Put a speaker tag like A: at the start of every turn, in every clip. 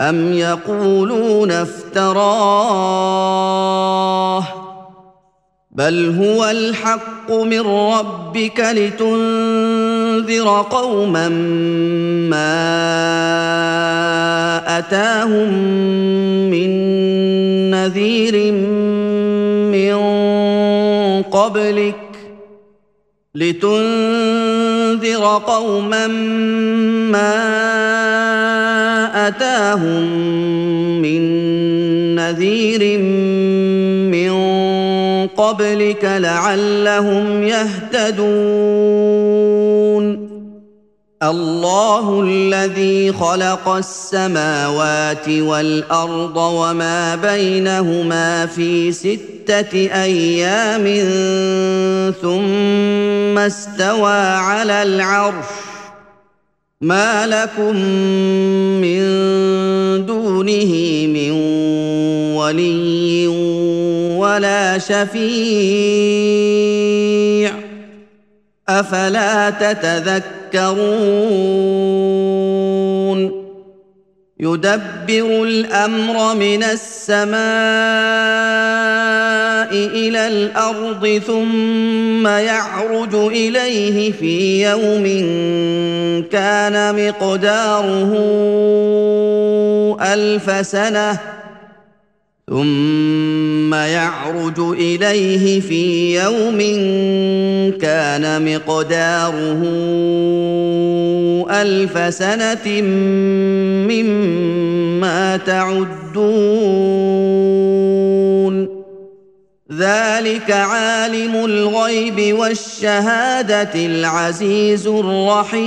A: أم يقولون افتراه بل هو الحق من ربك لتنذر قوما ما أتاهم من نذير من قبلك لتنذر قوما ما أتاهم من نذير من قبلك لعلهم يهتدون. الله الذي خلق السماوات والأرض وما بينهما في ستة أيام ثم استوى على العرش. ما لكم من دونه من ولي ولا شفيع. أفلا تتذكرون؟ يدبر الأمر من السماء إلى الأرض ثم يعرج إليه في يوم كان مقداره ألف سنة ثم يعرج إليه في يوم كان مقداره ألف سنة مما تعدون. ذلك عالم الغيب والشهادة العزيز الرحيم.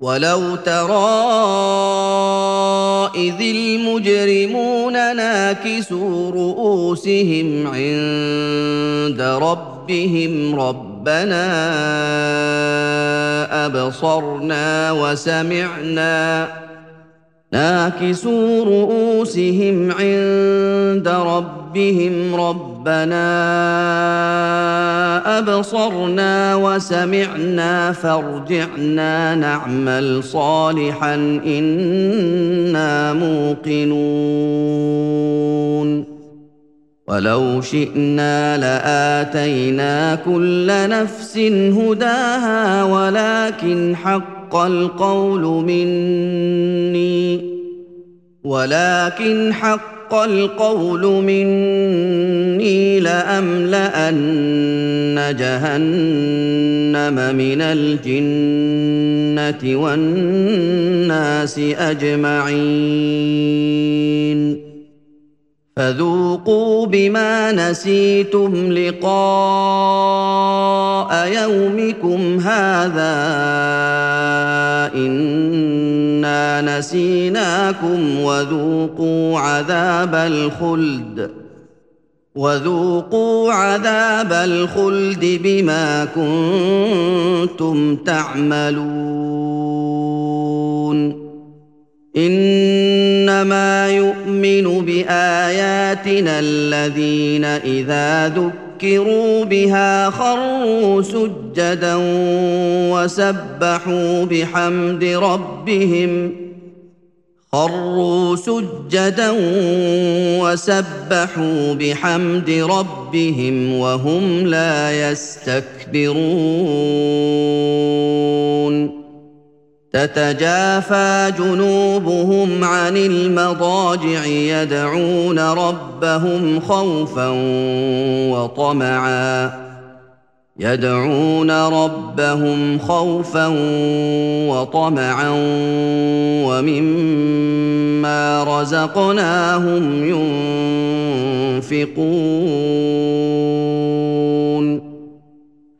A: ولو ترى اذ المجرمون ناكسوا رؤوسهم عند ربهم ربنا ابصرنا وسمعنا ناكسوا رؤوسهم عند ربهم ربنا أبصرنا وسمعنا فارجعنا نعمل صالحا إنا موقنون. ولو شئنا لآتينا كل نفس هداها ولكن حق القول مني. ولكن حق القول مني لأملأن جهنم من الجنة والناس أجمعين. فذوقوا بما نسيتم لقاء يومكم هذا انا نسيناكم وذوقوا عذاب الخلد وذوقوا عذاب الخلد بما كنتم تعملون إنما يؤمن بآياتنا الذين إذا ذكروا بها خروا سجدا وسبحوا بحمد ربهم خروا سجدا وسبحوا بحمد ربهم وهم لا يستكبرون تتجافى جنوبهم عن المضاجع يدعون ربهم خوفا وطمعا. يدعون ربهم خوفا وطمعا ومما رزقناهم ينفقون.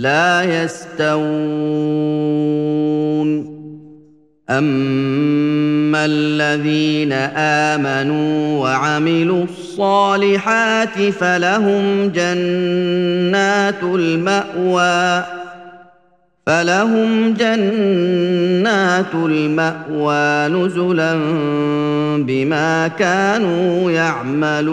A: لا يستوون. أما الذين آمنوا وعملوا الصالحات فلهم جنات المأوى. فلهم جنات المأوى نزلا بما كانوا يعملون.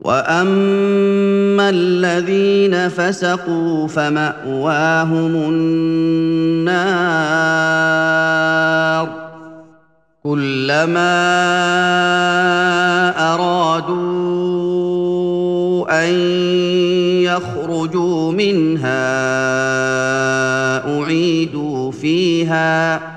A: واما الذين فسقوا فماواهم النار كلما ارادوا ان يخرجوا منها اعيدوا فيها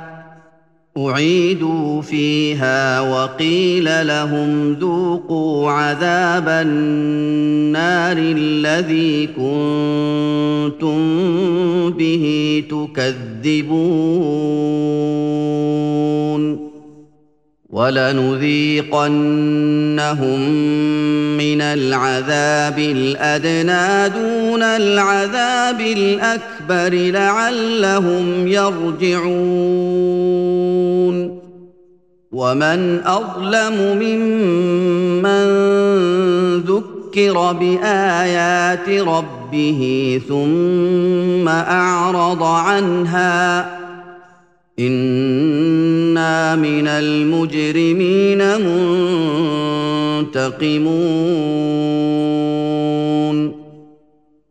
A: أعيدوا فيها وقيل لهم ذوقوا عذاب النار الذي كنتم به تكذبون ولنذيقنهم من العذاب الأدنى دون العذاب الأكبر لعلهم يرجعون. ومن أظلم ممن ذكر بآيات ربه ثم أعرض عنها إنا من المجرمين منتقمون.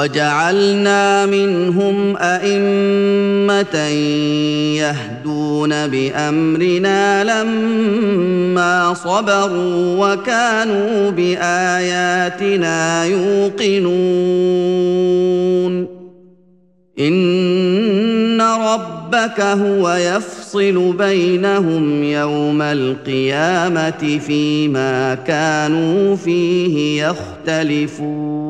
A: وجعلنا منهم أئمة يهدون بأمرنا لما صبروا وكانوا بآياتنا يوقنون. إن ربك هو يفصل بينهم يوم القيامة فيما كانوا فيه يختلفون.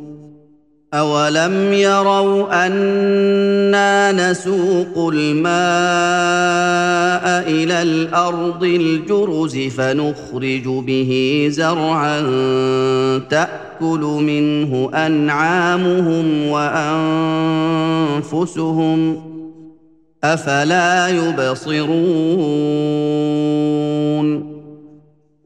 A: أولم يروا أنا نسوق الماء إلى الأرض الجرز فنخرج به زرعا تأكل منه أنعامهم وأنفسهم أفلا يبصرون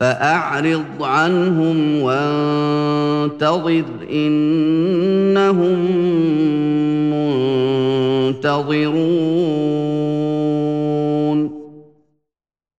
A: فأعرض عنهم وانتظر إنهم منتظرون.